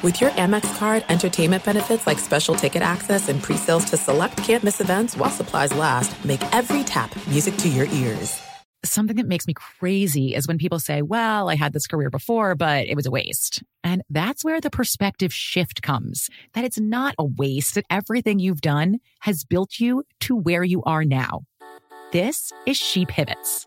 With your Amex card, entertainment benefits like special ticket access and pre-sales to select campus events while supplies last, make every tap music to your ears. Something that makes me crazy is when people say, well, I had this career before, but it was a waste. And that's where the perspective shift comes that it's not a waste, that everything you've done has built you to where you are now. This is She Pivots,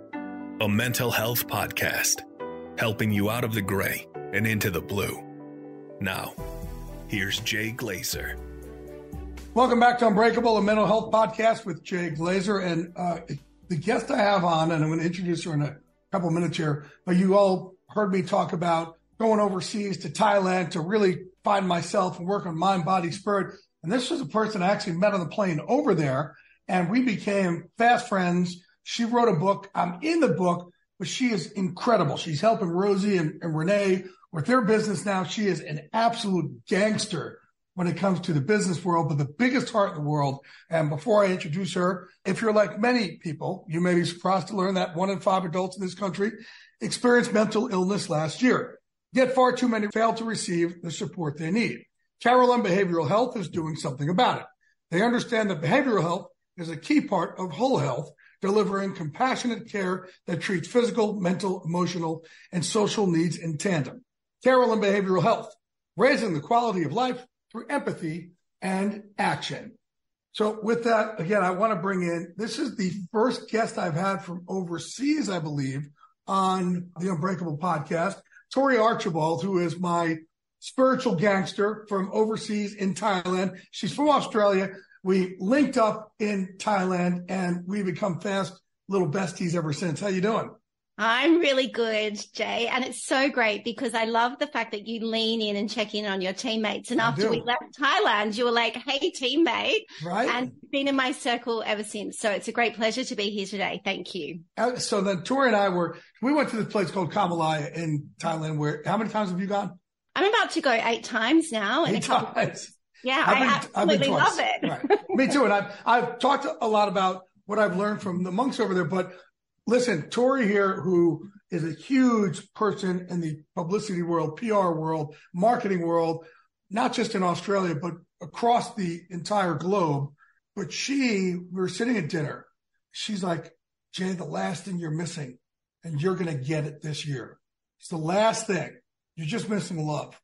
a mental health podcast helping you out of the gray and into the blue. Now, here's Jay Glazer. Welcome back to Unbreakable, a mental health podcast with Jay Glazer. And uh, the guest I have on, and I'm going to introduce her in a couple minutes here, but you all heard me talk about going overseas to Thailand to really find myself and work on mind, body, spirit. And this was a person I actually met on the plane over there, and we became fast friends. She wrote a book. I'm in the book, but she is incredible. She's helping Rosie and, and Renee with their business now. She is an absolute gangster when it comes to the business world, but the biggest heart in the world. And before I introduce her, if you're like many people, you may be surprised to learn that one in five adults in this country experienced mental illness last year. Yet far too many fail to receive the support they need. Carelon Behavioral Health is doing something about it. They understand that behavioral health is a key part of whole health, delivering compassionate care that treats physical, mental, emotional, and social needs in tandem. Carelon Behavioral Health, raising the quality of life through empathy and action. So with that, again, I want to bring in, this is the first guest I've had from overseas, I believe, on the Unbreakable podcast, Tory Archbold, who is my spiritual gangster from overseas in Thailand. She's from Australia. We linked up in Thailand and we become fast little besties ever since. How you doing? I'm really good, Jay. And it's so great because I love the fact that you lean in and check in on your teammates. And after we left Thailand, you were like, Hey, teammate. Right. And been in my circle ever since. So it's a great pleasure to be here today. Thank you. Uh, so then Tory and I were, we went to this place called Kamalaya in Thailand where, how many times have you gone? I'm about to go eight times now. Eight times. Yeah, I've been, I absolutely love it. right. Me too. And I've, I've talked a lot about what I've learned from the monks over there, but listen, Tory here, who is a huge person in the publicity world, PR world, marketing world, not just in Australia, but across the entire globe. But she, we were sitting at dinner. She's like, Jay, the last thing you're missing, and you're going to get it this year. It's the last thing. You're just missing love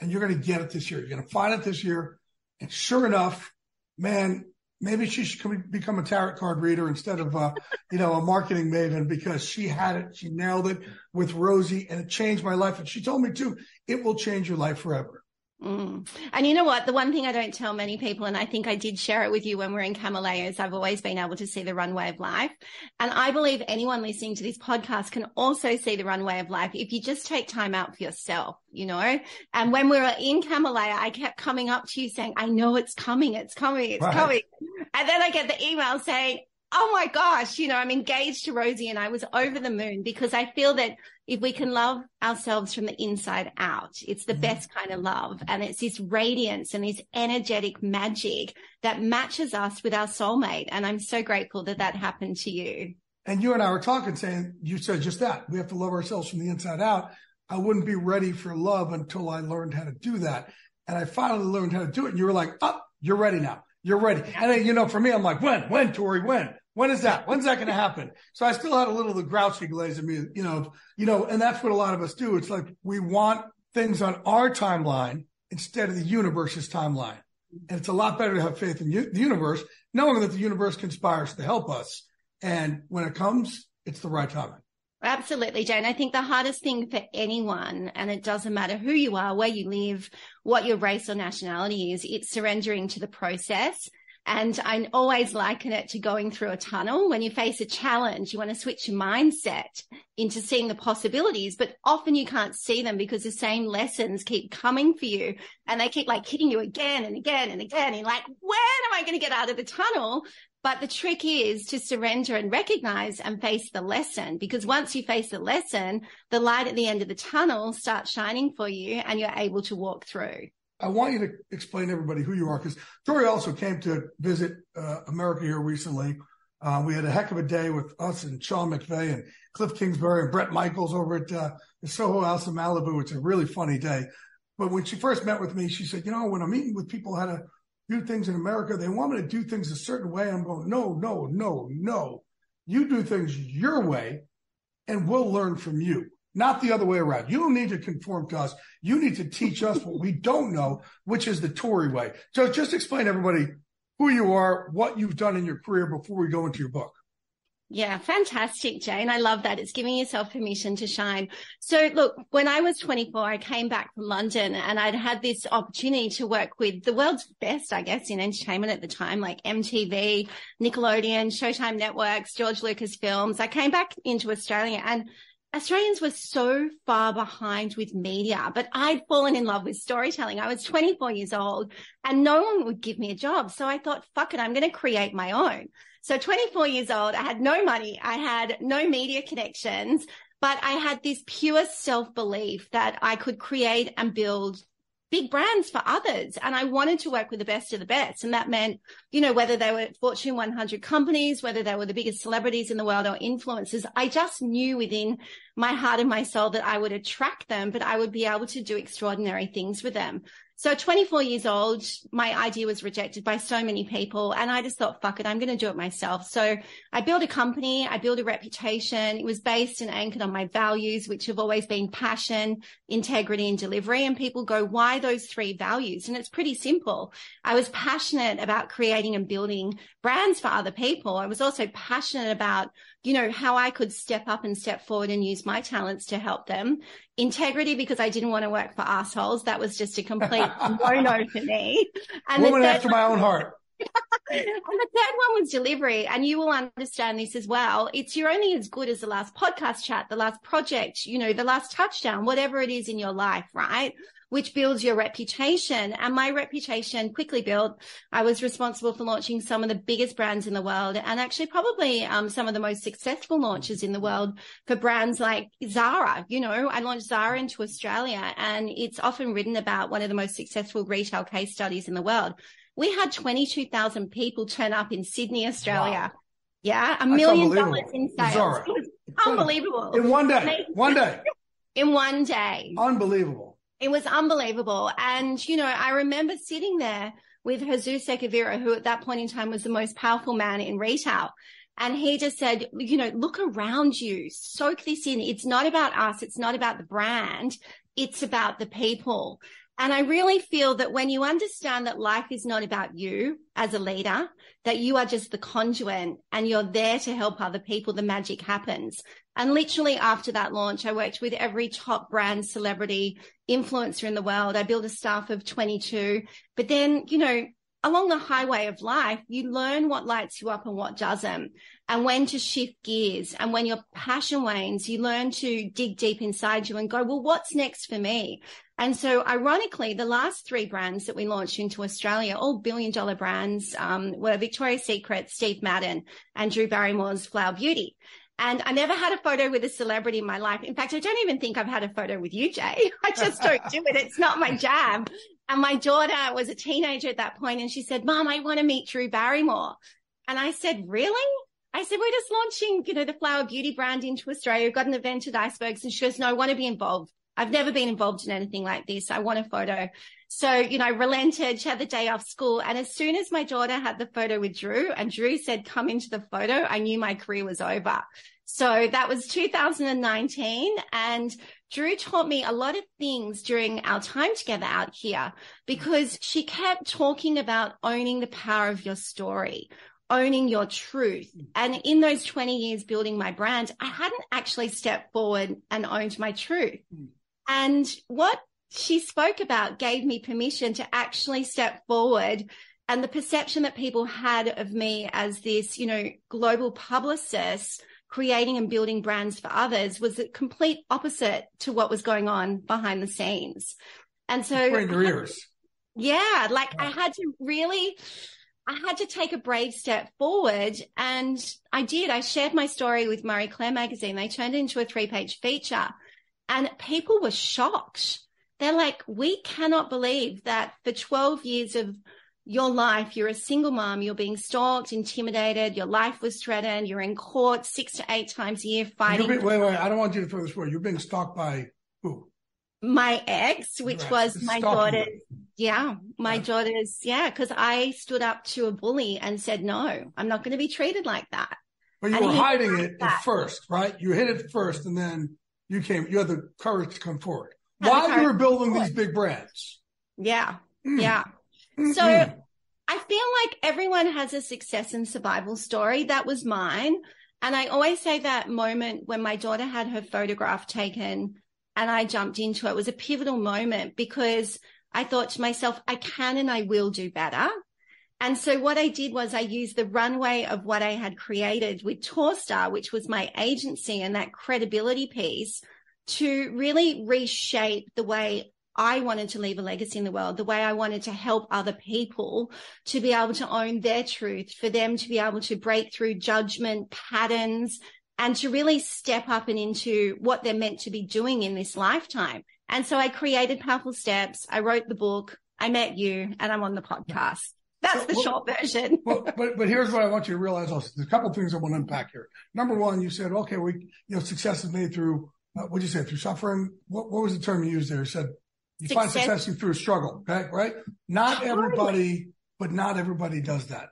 and you're going to get it this year. You're going to find it this year. And sure enough, man, maybe she should become a tarot card reader instead of, uh, you know, a marketing maven because she had it. She nailed it with Rosie and it changed my life. And she told me too, it will change your life forever. Mm. And you know what? The one thing I don't tell many people, and I think I did share it with you when we are in Kamalaya, is I've always been able to see the runway of life. And I believe anyone listening to this podcast can also see the runway of life if you just take time out for yourself, you know? And when we were in Kamalaya, I kept coming up to you saying, I know it's coming, it's coming, it's right. coming. And then I get the email saying, oh my gosh, you know, I'm engaged to Rosie and I was over the moon because I feel that if we can love ourselves from the inside out, it's the mm-hmm. best kind of love. And it's this radiance and this energetic magic that matches us with our soulmate. And I'm so grateful that that happened to you. And you and I were talking saying, you said just that we have to love ourselves from the inside out. I wouldn't be ready for love until I learned how to do that. And I finally learned how to do it. And you were like, oh, you're ready now. You're ready. And then, you know, for me, I'm like, when, when, Tory, when? When is that? When's that going to happen? So I still had a little of the grouchy glaze in me, you know, you know, and that's what a lot of us do. It's like we want things on our timeline instead of the universe's timeline. And it's a lot better to have faith in the universe, knowing that the universe conspires to help us. And when it comes, it's the right time. Absolutely, Jane. I think the hardest thing for anyone, and it doesn't matter who you are, where you live, what your race or nationality is, it's surrendering to the process. And I always liken it to going through a tunnel. When you face a challenge, you want to switch your mindset into seeing the possibilities, but often you can't see them because the same lessons keep coming for you and they keep like hitting you again and again and again. And you're like, when am I going to get out of the tunnel? But the trick is to surrender and recognize and face the lesson because once you face the lesson, the light at the end of the tunnel starts shining for you and you're able to walk through. I want you to explain to everybody who you are because Tory also came to visit uh, America here recently. Uh, we had a heck of a day with us and Sean McVay and Kliff Kingsbury and Bret Michaels over at uh, the Soho House in Malibu. It's a really funny day. But when she first met with me, she said, you know, when I'm meeting with people how to do things in America. They want me to do things a certain way. I'm going, no, no, no, no. You do things your way and we'll learn from you, not the other way around. You don't need to conform to us. You need to teach us what we don't know, which is the Tory way. So just explain everybody who you are, what you've done in your career before we go into your book. Yeah, fantastic, Jane. I love that. It's giving yourself permission to shine. So look, when I was 24, I came back from London and I'd had this opportunity to work with the world's best, I guess, in entertainment at the time, like MTV, Nickelodeon, Showtime Networks, George Lucas Films. I came back into Australia and Australians were so far behind with media, but I'd fallen in love with storytelling. I was 24 years old and no one would give me a job. So I thought, fuck it, I'm going to create my own. So 24 years old, I had no money. I had no media connections, but I had this pure self belief that I could create and build big brands for others. And I wanted to work with the best of the best. And that meant, you know, whether they were Fortune 100 companies, whether they were the biggest celebrities in the world or influencers, I just knew within my heart and my soul that I would attract them, but I would be able to do extraordinary things with them. So 24 years old, my idea was rejected by so many people. And I just thought, fuck it, I'm going to do it myself. So I built a company. I built a reputation. It was based and anchored on my values, which have always been passion, integrity and delivery. And people go, why those three values? And it's pretty simple. I was passionate about creating and building brands for other people. I was also passionate about you know, how I could step up and step forward and use my talents to help them. Integrity because I didn't want to work for assholes. That was just a complete no-no for me. And Woman after my own heart. and the third one was delivery. And you will understand this as well. It's you're only as good as the last podcast chat, the last project, you know, the last touchdown, whatever it is in your life, right? Which builds your reputation. And my reputation quickly built. I was responsible for launching some of the biggest brands in the world and actually probably um, some of the most successful launches in the world for brands like Zara. You know, I launched Zara into Australia and it's often written about one of the most successful retail case studies in the world. We had 22,000 people turn up in Sydney, Australia. Wow. Yeah, a million dollars in sales. Zara. unbelievable. In one day. One day. in one day. Unbelievable. It was unbelievable. And, you know, I remember sitting there with Jesus Sequeira, who at that point in time was the most powerful man in retail. And he just said, you know, look around you, soak this in. It's not about us. It's not about the brand. It's about the people. And I really feel that when you understand that life is not about you as a leader, that you are just the conduit and you're there to help other people, the magic happens. And literally after that launch, I worked with every top brand celebrity influencer in the world. I built a staff of 22. But then, you know, along the highway of life, you learn what lights you up and what doesn't, and when to shift gears. And when your passion wanes, you learn to dig deep inside you and go, well, what's next for me? And so ironically, the last three brands that we launched into Australia, all billion dollar brands, um, were Victoria's Secret, Steve Madden and Drew Barrymore's Flower Beauty. And I never had a photo with a celebrity in my life. In fact, I don't even think I've had a photo with you, Jay. I just don't do it. It's not my jam. And my daughter was a teenager at that point and she said, Mom, I want to meet Drew Barrymore. And I said, really? I said, we're just launching, you know, the flower beauty brand into Australia. We've got an event at Icebergs. And she goes, no, I want to be involved. I've never been involved in anything like this. I want a photo. So, you know, I relented. She had the day off school. And as soon as my daughter had the photo with Drew and Drew said, come into the photo, I knew my career was over. So that was 2019 and Drew taught me a lot of things during our time together out here because she kept talking about owning the power of your story, owning your truth. And in those 20 years building my brand, I hadn't actually stepped forward and owned my truth. And what she spoke about gave me permission to actually step forward. And the perception that people had of me as this, you know, global publicist creating and building brands for others was the complete opposite to what was going on behind the scenes. And so, yeah, like I had to really, I had to take a brave step forward. And I did. I shared my story with Marie Claire magazine. They turned it into a three page feature and people were shocked. They're like, we cannot believe that for 12 years of your life, you're a single mom, you're being stalked, intimidated, your life was threatened, you're in court six to eight times a year fighting. Being, wait, wait, I don't want you to throw this word. You're being stalked by who? My ex, which was my daughter's, yeah, my right. daughter's, yeah, because I stood up to a bully and said, no, I'm not going to be treated like that. But you and were hiding it that. at first, right? You hid it first and then you came, you had the courage to come forward. While you were building these big brands. Yeah. Mm. Yeah. Mm-hmm. So I feel like everyone has a success and survival story. That was mine. And I always say that moment when my daughter had her photograph taken and I jumped into it was a pivotal moment because I thought to myself, I can and I will do better. And so what I did was I used the runway of what I had created with Toastar, which was my agency and that credibility piece to really reshape the way I wanted to leave a legacy in the world, the way I wanted to help other people to be able to own their truth, for them to be able to break through judgment patterns and to really step up and into what they're meant to be doing in this lifetime. And so I created Powerful Steps. I wrote the book. I met you and I'm on the podcast. That's so, the well, short version. well, but, but here's what I want you to realize also. There's a couple of things I want to unpack here. Number one, you said, okay, we, you know, success is made through, uh, what did you say? Through suffering. What, what was the term you used there? You said you success. find success through struggle. Okay. Right. Not everybody, but not everybody does that.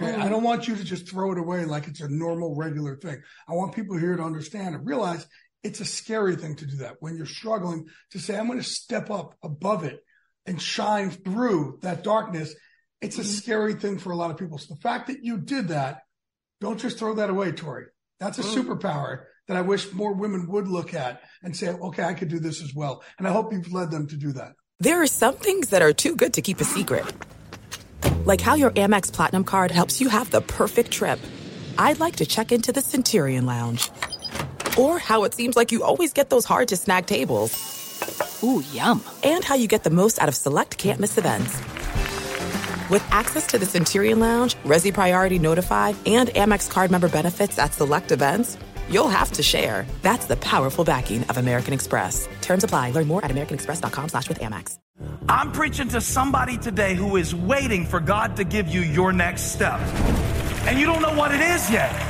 Okay. Mm-hmm. I don't want you to just throw it away like it's a normal, regular thing. I want people here to understand and realize it's a scary thing to do that when you're struggling to say, I'm going to step up above it and shine through that darkness. It's a mm-hmm. scary thing for a lot of people. So the fact that you did that, don't just throw that away, Tory. That's a mm-hmm. superpower that I wish more women would look at and say, okay, I could do this as well. And I hope you've led them to do that. There are some things that are too good to keep a secret. Like how your Amex Platinum card helps you have the perfect trip. I'd like to check into the Centurion Lounge. Or how it seems like you always get those hard to snag tables. Ooh, yum. And how you get the most out of select can't miss events. With access to the Centurion Lounge, Resy Priority Notify, and Amex card member benefits at select events, you'll have to share. That's the powerful backing of American Express. Terms apply. Learn more at americanexpress.com slash with Amex. I'm preaching to somebody today who is waiting for God to give you your next step. And you don't know what it is yet.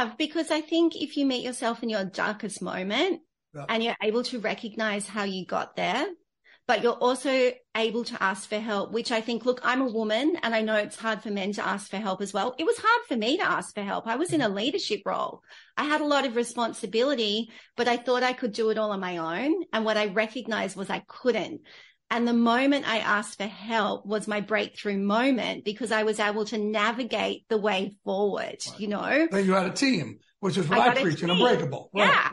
Have, because I think if you meet yourself in your darkest moment and you're able to recognize how you got there, but you're also able to ask for help, which I think, look, I'm a woman and I know it's hard for men to ask for help as well. It was hard for me to ask for help. I was in a mm-hmm. leadership role. I had a lot of responsibility, but I thought I could do it all on my own. And what I recognized was I couldn't. And the moment I asked for help was my breakthrough moment because I was able to navigate the way forward, you know? Then you had a team, which is what I I, preach in. Unbreakable. Right. Yeah.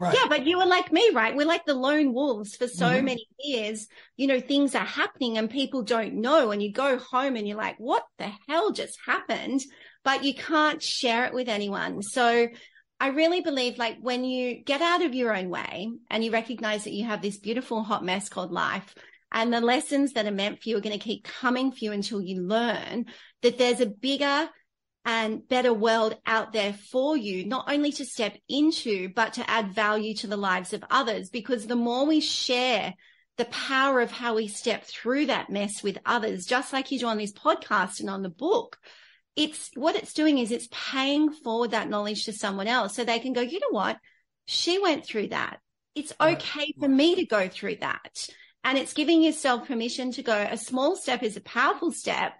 Right. Yeah, but you were like me, right? We're like the lone wolves for so Mhm. many years. You know, things are happening and people don't know. And you go home and you're like, what the hell just happened? But you can't share it with anyone. So I really believe like when you get out of your own way and you recognize that you have this beautiful hot mess called life and the lessons that are meant for you are going to keep coming for you until you learn that there's a bigger and better world out there for you, not only to step into, but to add value to the lives of others. Because the more we share the power of how we step through that mess with others, just like you do on this podcast and on the book, it's what it's doing is it's paying forward that knowledge to someone else so they can go, you know what? She went through that. It's Right, okay for me to go through that. And it's giving yourself permission to go, a small step is a powerful step.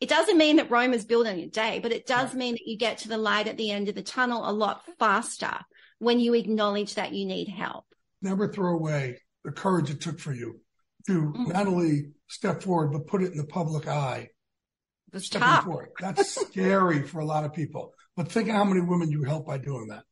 It doesn't mean that Rome is built in a day, but it does mean that you get to the light at the end of the tunnel a lot faster when you acknowledge that you need help. Never throw away the courage it took for you to Mm. not only step forward, but put it in the public eye. Was Stepping tough. forward. That's scary for a lot of people. But think of how many women you help by doing that.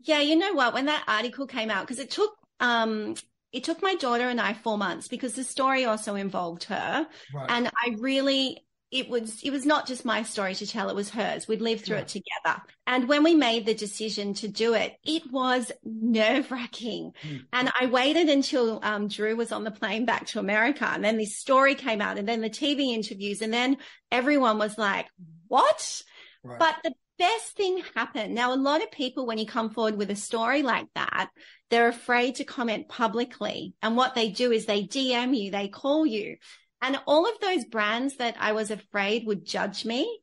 Yeah, you know what? When that article came out, because it took um it took my daughter and I four months because the story also involved her. Right. And I really it was it was not just my story to tell, it was hers. We'd lived through Yeah. it together. And when we made the decision to do it, it was nerve wracking. Mm. And I waited until um, Drew was on the plane back to America. And then this story came out and then the TV interviews. And then everyone was like, what? right. But the best thing happened. Now, a lot of people, when you come forward with a story like that, they're afraid to comment publicly. And what they do is they DM you, they call you. And all of those brands that I was afraid would judge me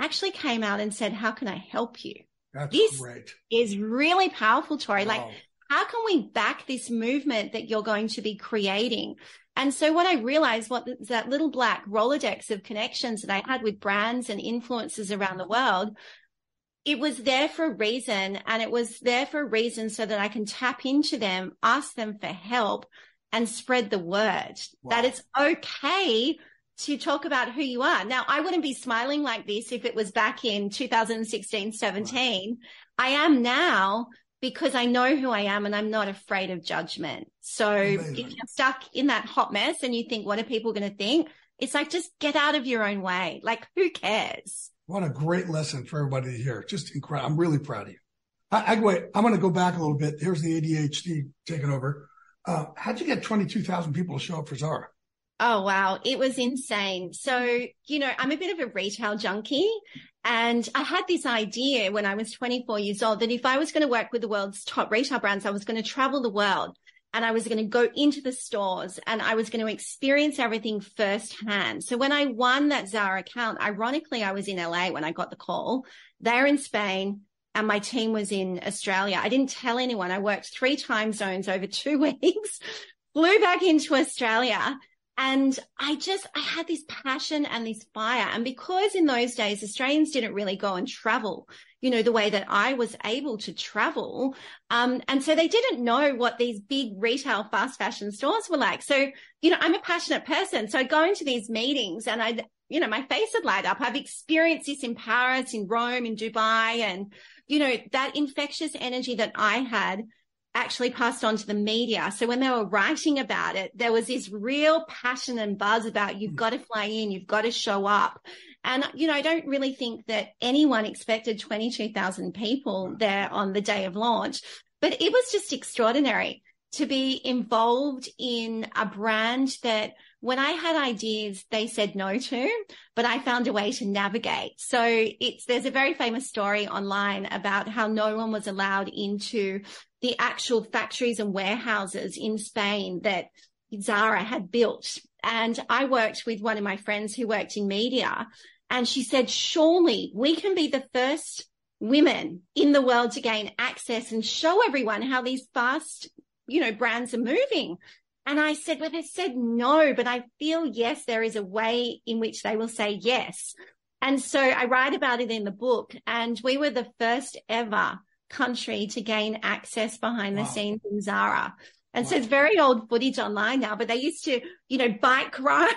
actually came out and said, how can I help you? That's this- great. Is really powerful, Tory. Like, how can we back this movement that you're going to be creating? And so what I realized what that little black Rolodex of connections that I had with brands and influencers around the world, it was there for a reason and it was there for a reason so that I can tap into them, ask them for help and spread the word Wow. that it's okay to talk about who you are. Now, I wouldn't be smiling like this if it was back in 2016, 17. I am now because I know who I am and I'm not afraid of judgment. So Amazing. if you're stuck in that hot mess and you think, what are people going to think? It's like, just get out of your own way. Like, who cares? What a great lesson for everybody to hear. Just incredible. I'm really proud of you. I, I wait. I'm going to go back a little bit. Here's the ADHD taking over. Uh, how'd you get 22,000 people to show up for Zara? Oh, wow. It was insane. So, you know, I'm a bit of a retail junkie. And I had this idea when I was 24 years old that if I was going to work with the world's top retail brands, I was going to travel the world and I was going to go into the stores and I was going to experience everything firsthand. So when I won that Zara account, ironically, I was in LA when I got the call. They're in Spain and my team was in Australia. I didn't tell anyone. I worked three time zones over two weeks, flew back into Australia. And I just, I had this passion and this fire. And because in those days, Australians didn't really go and travel, you know, the way that I was able to travel. Um, and so they didn't know what these big retail fast fashion stores were like. So, you know, I'm a passionate person. So I go into these meetings and I, you know, my face would light up. I've experienced this in Paris, in Rome, in Dubai, and, you know, that infectious energy that I had actually passed on to the media. So when they were writing about it, there was this real passion and buzz about you've got to fly in, you've got to show up. And, you know, I don't really think that anyone expected 22,000 people there on the day of launch, but it was just extraordinary to be involved in a brand that when I had ideas, they said no to, but I found a way to navigate. So it's, there's a very famous story online about how no one was allowed into the actual factories and warehouses in Spain that Zara had built. And I worked with one of my friends who worked in media and she said, surely we can be the first women in the world to gain access and show everyone how these fast, you know, brands are moving. And I said, well, they said no, but I feel yes, there is a way in which they will say yes. And so I write about it in the book and we were the first ever country to gain access behind wow. the scenes in Zara. And wow. so it's very old footage online now, but they used to, you know, bike ride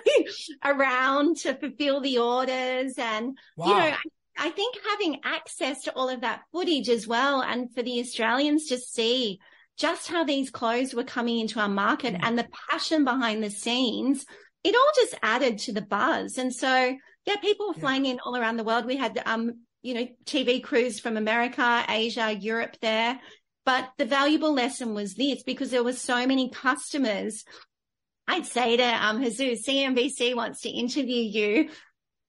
around to fulfill the orders. And, wow. you know, I, I think having access to all of that footage as well. And for the Australians to see just how these clothes were coming into our market mm. and the passion behind the scenes, it all just added to the buzz. And so, yeah, people were yeah. flying in all around the world. We had, um, you know, TV crews from America, Asia, Europe there. But the valuable lesson was this because there were so many customers. I'd say to um, Jesus, CNBC wants to interview you.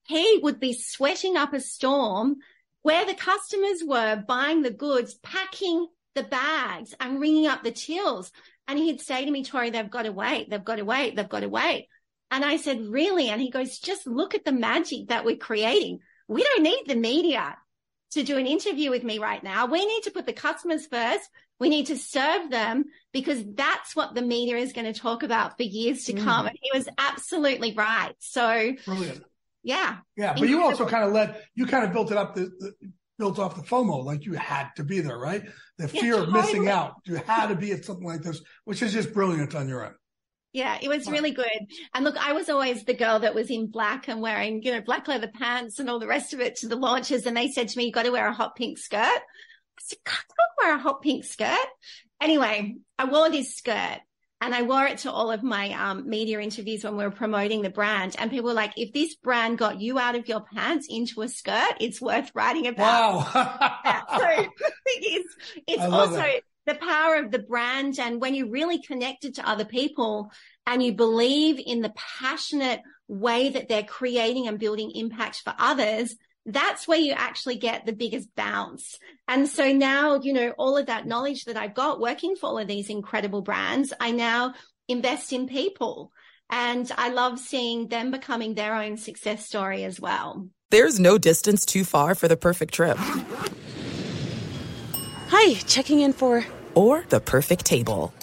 He would be sweating up a storm where the customers were buying the goods, packing the bags and ringing up the tills. And he'd say to me, Tory, they've got to wait. They've got to wait. They've got to wait. And I said, really? And he goes, just look at the magic that we're creating. We don't need the media to do an interview with me right now. We need to put the customers first. We need to serve them because that's what the media is going to talk about for years to mm. come. And he was absolutely right. So brilliant. Yeah. Yeah. But you also kind of led, you kind of built it up the, the built off the FOMO, like you had to be there, right? The fear yeah, of missing out. You had to be at something like this, which is just brilliant on your end. Yeah, it was really good. And look, I was always the girl that was in black and wearing, you know, black leather pants and all the rest of it to the launches. And they said to me, you got to wear a hot pink skirt. I said, I can't wear a hot pink skirt. Anyway, I wore this skirt and I wore it to all of my um, media interviews when we were promoting the brand. And people were like, if this brand got you out of your pants into a skirt, it's worth writing about. Wow. so it's, it's also that. The power of the brand. And when you're really connected to other people and you believe in the passionate way that they're creating and building impact for others, that's where you actually get the biggest bounce. And so now, you know, all of that knowledge that I've got working for all of these incredible brands, I now invest in people. And I love seeing them becoming their own success story as well. There's no distance too far for the perfect trip. Hi, checking in for. Or the perfect table.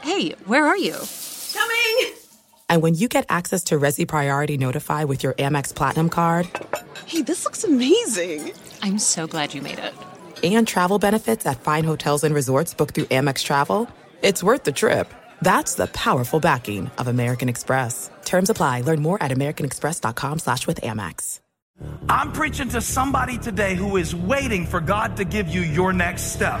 Hey, where are you? Coming! And when you get access to Resy Priority Notify with your Amex Platinum card, Hey, this looks amazing. I'm so glad you made it. And travel benefits at fine hotels and resorts booked through Amex Travel. It's worth the trip. That's the powerful backing of American Express. Terms apply. Learn more at americanexpress.com slash with Amex. I'm preaching to somebody today who is waiting for God to give you your next step.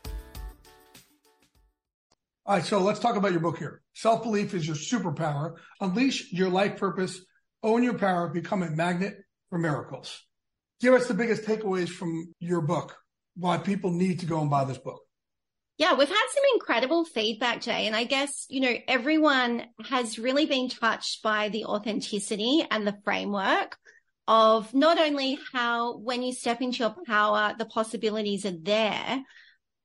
All right, so let's talk about your book here. Self belief is your superpower. Unleash your life purpose, own your power, become a magnet for miracles. Give us the biggest takeaways from your book, why people need to go and buy this book. Yeah, we've had some incredible feedback, Jay. And I guess, you know, everyone has really been touched by the authenticity and the framework of not only how, when you step into your power, the possibilities are there,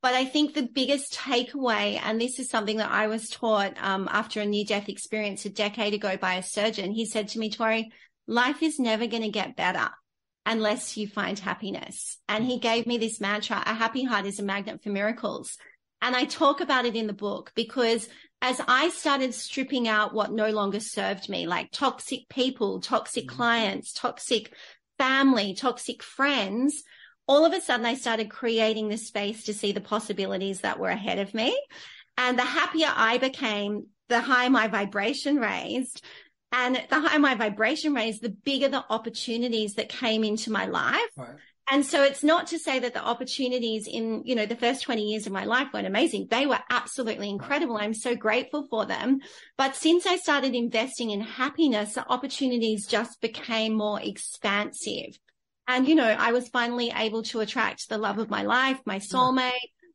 but I think the biggest takeaway, and this is something that I was taught um, after a near death experience a decade ago by a surgeon. He said to me, Tory, life is never going to get better unless you find happiness. And he gave me this mantra, a happy heart is a magnet for miracles. And I talk about it in the book because as I started stripping out what no longer served me, like toxic people, toxic mm-hmm. clients, toxic family, toxic friends, all of a sudden I started creating the space to see the possibilities that were ahead of me. And the happier I became, the higher my vibration raised. And the higher my vibration raised, the bigger the opportunities that came into my life. Right. And so it's not to say that the opportunities in, you know, the first 20 years of my life weren't amazing. They were absolutely incredible. I'm so grateful for them. But since I started investing in happiness, the opportunities just became more expansive. And, you know, I was finally able to attract the love of my life, my soulmate,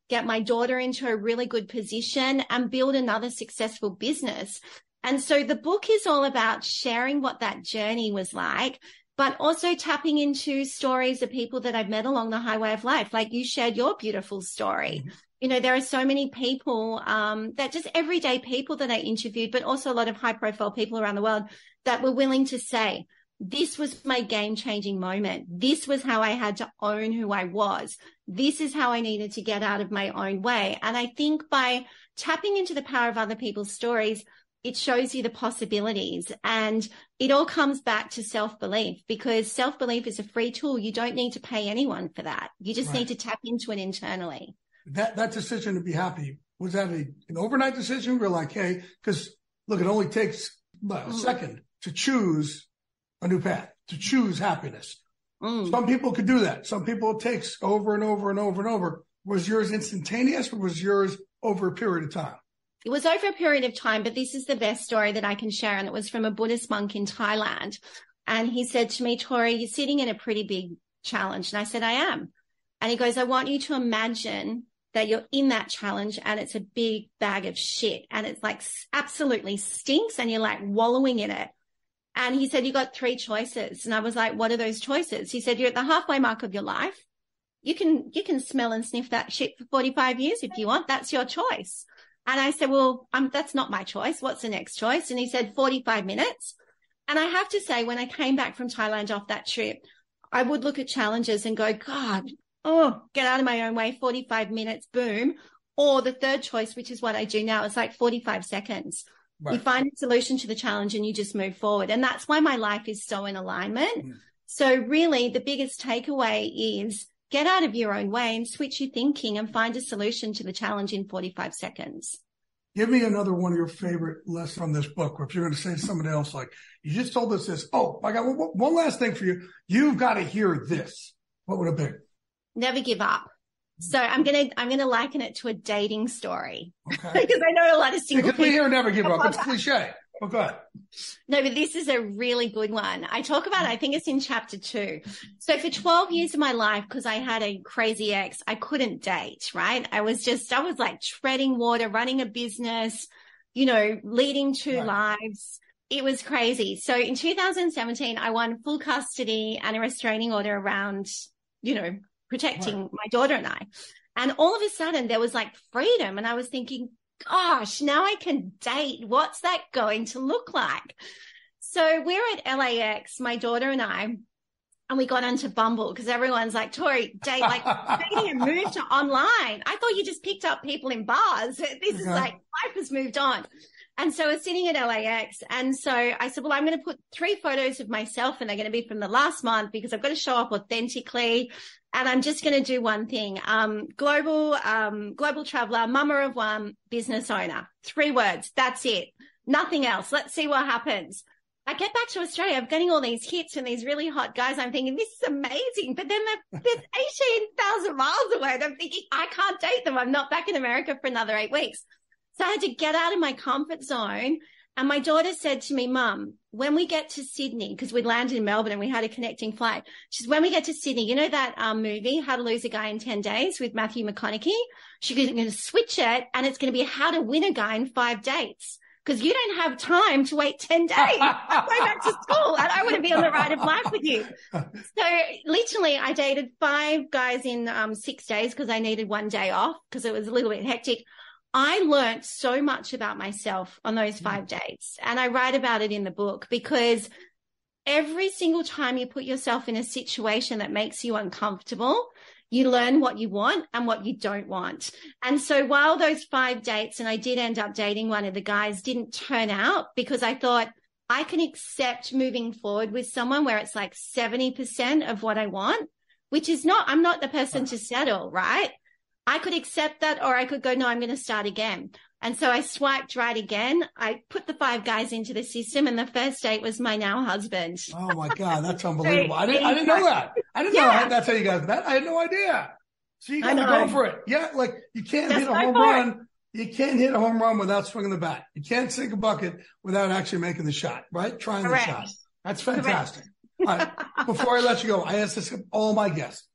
get my daughter into a really good position and build another successful business. And so the book is all about sharing what that journey was like but also tapping into stories of people that I've met along the highway of life. Like you shared your beautiful story. Mm-hmm. You know, there are so many people, um, that just everyday people that I interviewed, but also a lot of high profile people around the world that were willing to say, this was my game changing moment. This was how I had to own who I was. This is how I needed to get out of my own way. And I think by tapping into the power of other people's stories, it shows you the possibilities and it all comes back to self belief because self belief is a free tool. You don't need to pay anyone for that. You just right. need to tap into it internally. That, that decision to be happy, was that a, an overnight decision? We're like, hey, because look, it only takes a mm. second to choose a new path, to choose happiness. Mm. Some people could do that. Some people it takes over and over and over and over. Was yours instantaneous or was yours over a period of time? it was over a period of time, but this is the best story that I can share. And it was from a Buddhist monk in Thailand. And he said to me, Tory, you're sitting in a pretty big challenge. And I said, I am. And he goes, I want you to imagine that you're in that challenge and it's a big bag of shit and it's like absolutely stinks and you're like wallowing in it. And he said, you got three choices. And I was like, what are those choices? He said, you're at the halfway mark of your life. You can, you can smell and sniff that shit for 45 years if you want. That's your choice. And I said, well, um, that's not my choice. What's the next choice? And he said 45 minutes. And I have to say, when I came back from Thailand off that trip, I would look at challenges and go, God, oh, get out of my own way, 45 minutes, boom. Or the third choice, which is what I do now, it's like 45 seconds. Right. You find a solution to the challenge and you just move forward. And that's why my life is so in alignment. Mm. So really the biggest takeaway is get out of your own way and switch your thinking and find a solution to the challenge in 45 seconds. Give me another one of your favorite lessons from this book, or if you're going to say to somebody else, like, you just told us this. Oh, I got one, one last thing for you. You've got to hear this. What would it be? Never give up. So I'm gonna I'm gonna liken it to a dating story okay. because I know a lot of single because we hear never give up. It's cliche. Oh, God. No, but this is a really good one. I talk about, I think it's in chapter two. So for 12 years of my life, because I had a crazy ex, I couldn't date, right? I was just, I was like treading water, running a business, you know, leading two right. lives. It was crazy. So in 2017, I won full custody and a restraining order around, you know, protecting right. my daughter and I. And all of a sudden there was like freedom. And I was thinking, gosh, now I can date. What's that going to look like? So we're at LAX, my daughter and I, and we got onto Bumble because everyone's like, Tory, date, like dating and moved to online. I thought you just picked up people in bars. This is like life has moved on. And so I was sitting at LAX. And so I said, well, I'm going to put three photos of myself and they're going to be from the last month because I've got to show up authentically. And I'm just going to do one thing. Um, global, um, global traveler, mama of one, business owner. Three words. That's it. Nothing else. Let's see what happens. I get back to Australia. I'm getting all these hits and these really hot guys. I'm thinking, this is amazing. But then they're, they're 18,000 miles away. And I'm thinking, I can't date them. I'm not back in America for another eight weeks. So I had to get out of my comfort zone. And my daughter said to me, Mum, when we get to Sydney, because we landed in Melbourne and we had a connecting flight, she said, when we get to Sydney, you know that um, movie, How to Lose a Guy in 10 Days with Matthew McConaughey? She's going to switch it and it's going to be How to Win a Guy in Five Dates because you don't have time to wait 10 days. I'm going back to school and I want to be on the ride of life with you. So literally I dated five guys in um, six days because I needed one day off because it was a little bit hectic. I learned so much about myself on those mm. five dates. and I write about it in the book because every single time you put yourself in a situation that makes you uncomfortable, you learn what you want and what you don't want. And so while those five dates, and I did end up dating one of the guys, didn't turn out because I thought I can accept moving forward with someone where it's like 70% of what I want, which is not, I'm not the person to settle, right? I could accept that or I could go, no, I'm going to start again. And so I swiped right again. I put the five guys into the system and the first date was my now husband. Oh my God. That's unbelievable. I didn't, I didn't know that. I didn't yeah. know that's how you guys met. I had no idea. So you got to go for it. Yeah. Like you can't that's hit a home run. You can't hit a home run without swinging the bat. You can't sink a bucket without actually making the shot, right? Trying Correct. the shot. That's fantastic. Right. Before I let you go, I ask this of all my guests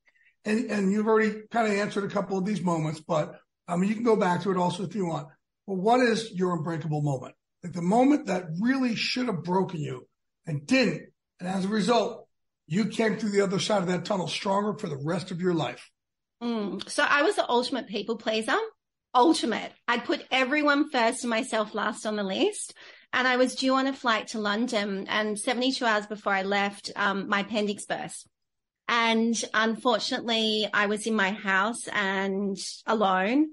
and, and you've already kind of answered a couple of these moments, but you can go back to it also if you want. But what is your unbreakable moment? Like the moment that really should have broken you and didn't. And as a result, you came through the other side of that tunnel stronger for the rest of your life. Mm. So I was the ultimate people pleaser. Ultimate. I'd put everyone first and myself last on the list. And I was due on a flight to London and 72 hours before I left, um, my appendix burst. And unfortunately, I was in my house and alone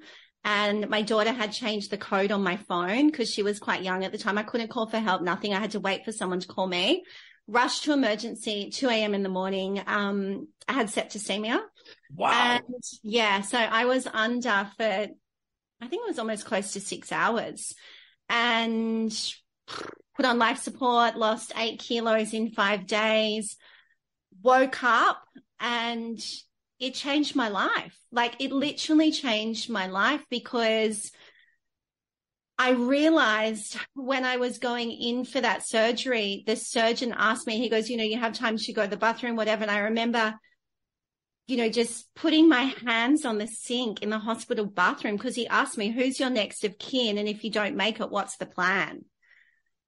and my daughter had changed the code on my phone because she was quite young at the time. I couldn't call for help, nothing. I had to wait for someone to call me. Rushed to emergency, 2 a.m. in the morning. Um, I had septicemia. Wow. And yeah, so I was under for, I think it was almost close to six hours and put on life support, lost eight kilos in five days, woke up and it changed my life. Like it literally changed my life because I realized when I was going in for that surgery, the surgeon asked me, he goes, you know, you have time to go to the bathroom, whatever. And I remember, you know, just putting my hands on the sink in the hospital bathroom because he asked me, who's your next of kin? And if you don't make it, what's the plan?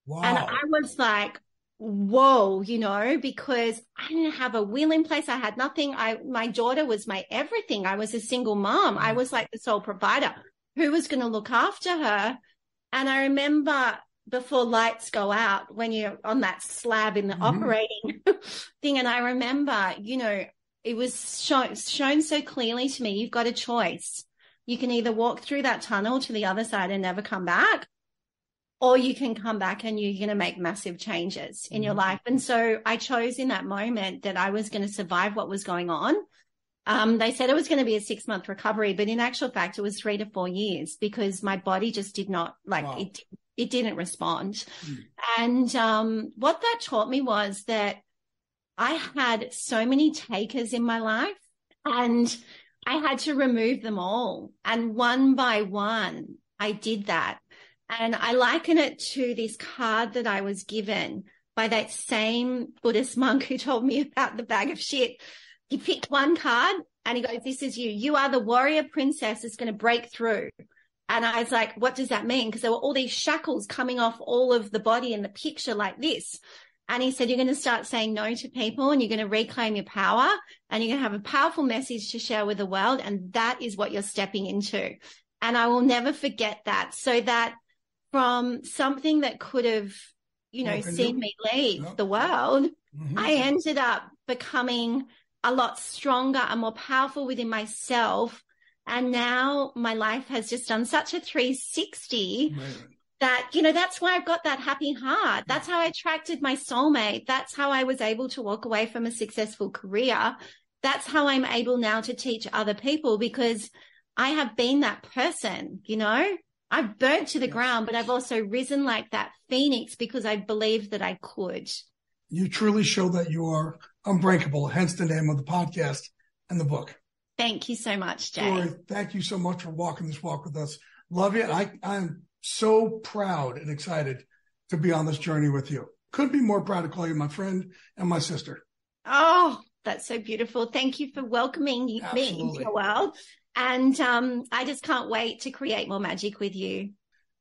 Wow. And I was like, whoa, you know, because I didn't have a will in place. I had nothing. I, my daughter was my everything. I was a single mom. I mm. was like the sole provider. Who was going to look after her? And I remember before lights go out when you're on that slab in the mm-hmm. operating thing. And I remember, you know, it was shown, shown so clearly to me, you've got a choice. You can either walk through that tunnel to the other side and never come back, or you can come back and you're going to make massive changes in mm-hmm. your life. And so I chose in that moment that I was going to survive what was going on. Um, they said it was going to be a six month recovery, but in actual fact, it was three to four years because my body just did not like wow. it. It didn't respond. Mm. And, um, what that taught me was that I had so many takers in my life and I had to remove them all. And one by one, I did that. And I liken it to this card that I was given by that same Buddhist monk who told me about the bag of shit. He picked one card and he goes, this is you. You are the warrior princess that's going to break through. And I was like, what does that mean? Because there were all these shackles coming off all of the body in the picture like this. And he said, you're going to start saying no to people and you're going to reclaim your power and you're going to have a powerful message to share with the world. And that is what you're stepping into. And I will never forget that. So that from something that could have, you know, seen me leave the world, mm-hmm. I ended up becoming a lot stronger and more powerful within myself. And now my life has just done such a 360 that, you know, that's why I've got that happy heart. That's how I attracted my soulmate. That's how I was able to walk away from a successful career. That's how I'm able now to teach other people because I have been that person, you know, I've burnt to the ground, but I've also risen like that phoenix because I believed that I could. You truly show that you are unbreakable, hence the name of the podcast and the book. Thank you so much, Jay. Tory, thank you so much for walking this walk with us. Love you. I, I'm so proud and excited to be on this journey with you. Couldn't be more proud to call you my friend and my sister. Oh, that's so beautiful. Thank you for welcoming Absolutely. me into your world. And um, I just can't wait to create more magic with you.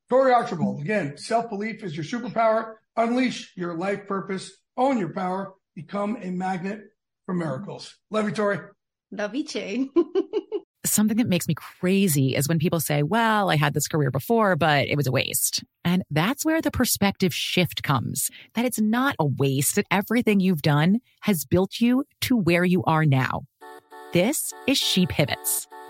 Tory Archbold, again, self belief is your superpower. Unleash your life purpose, own your power, become a magnet for miracles. Love you, Tory. Love you too. Something that makes me crazy is when people say, well, I had this career before, but it was a waste. And that's where the perspective shift comes that it's not a waste, that everything you've done has built you to where you are now. This is She Pivots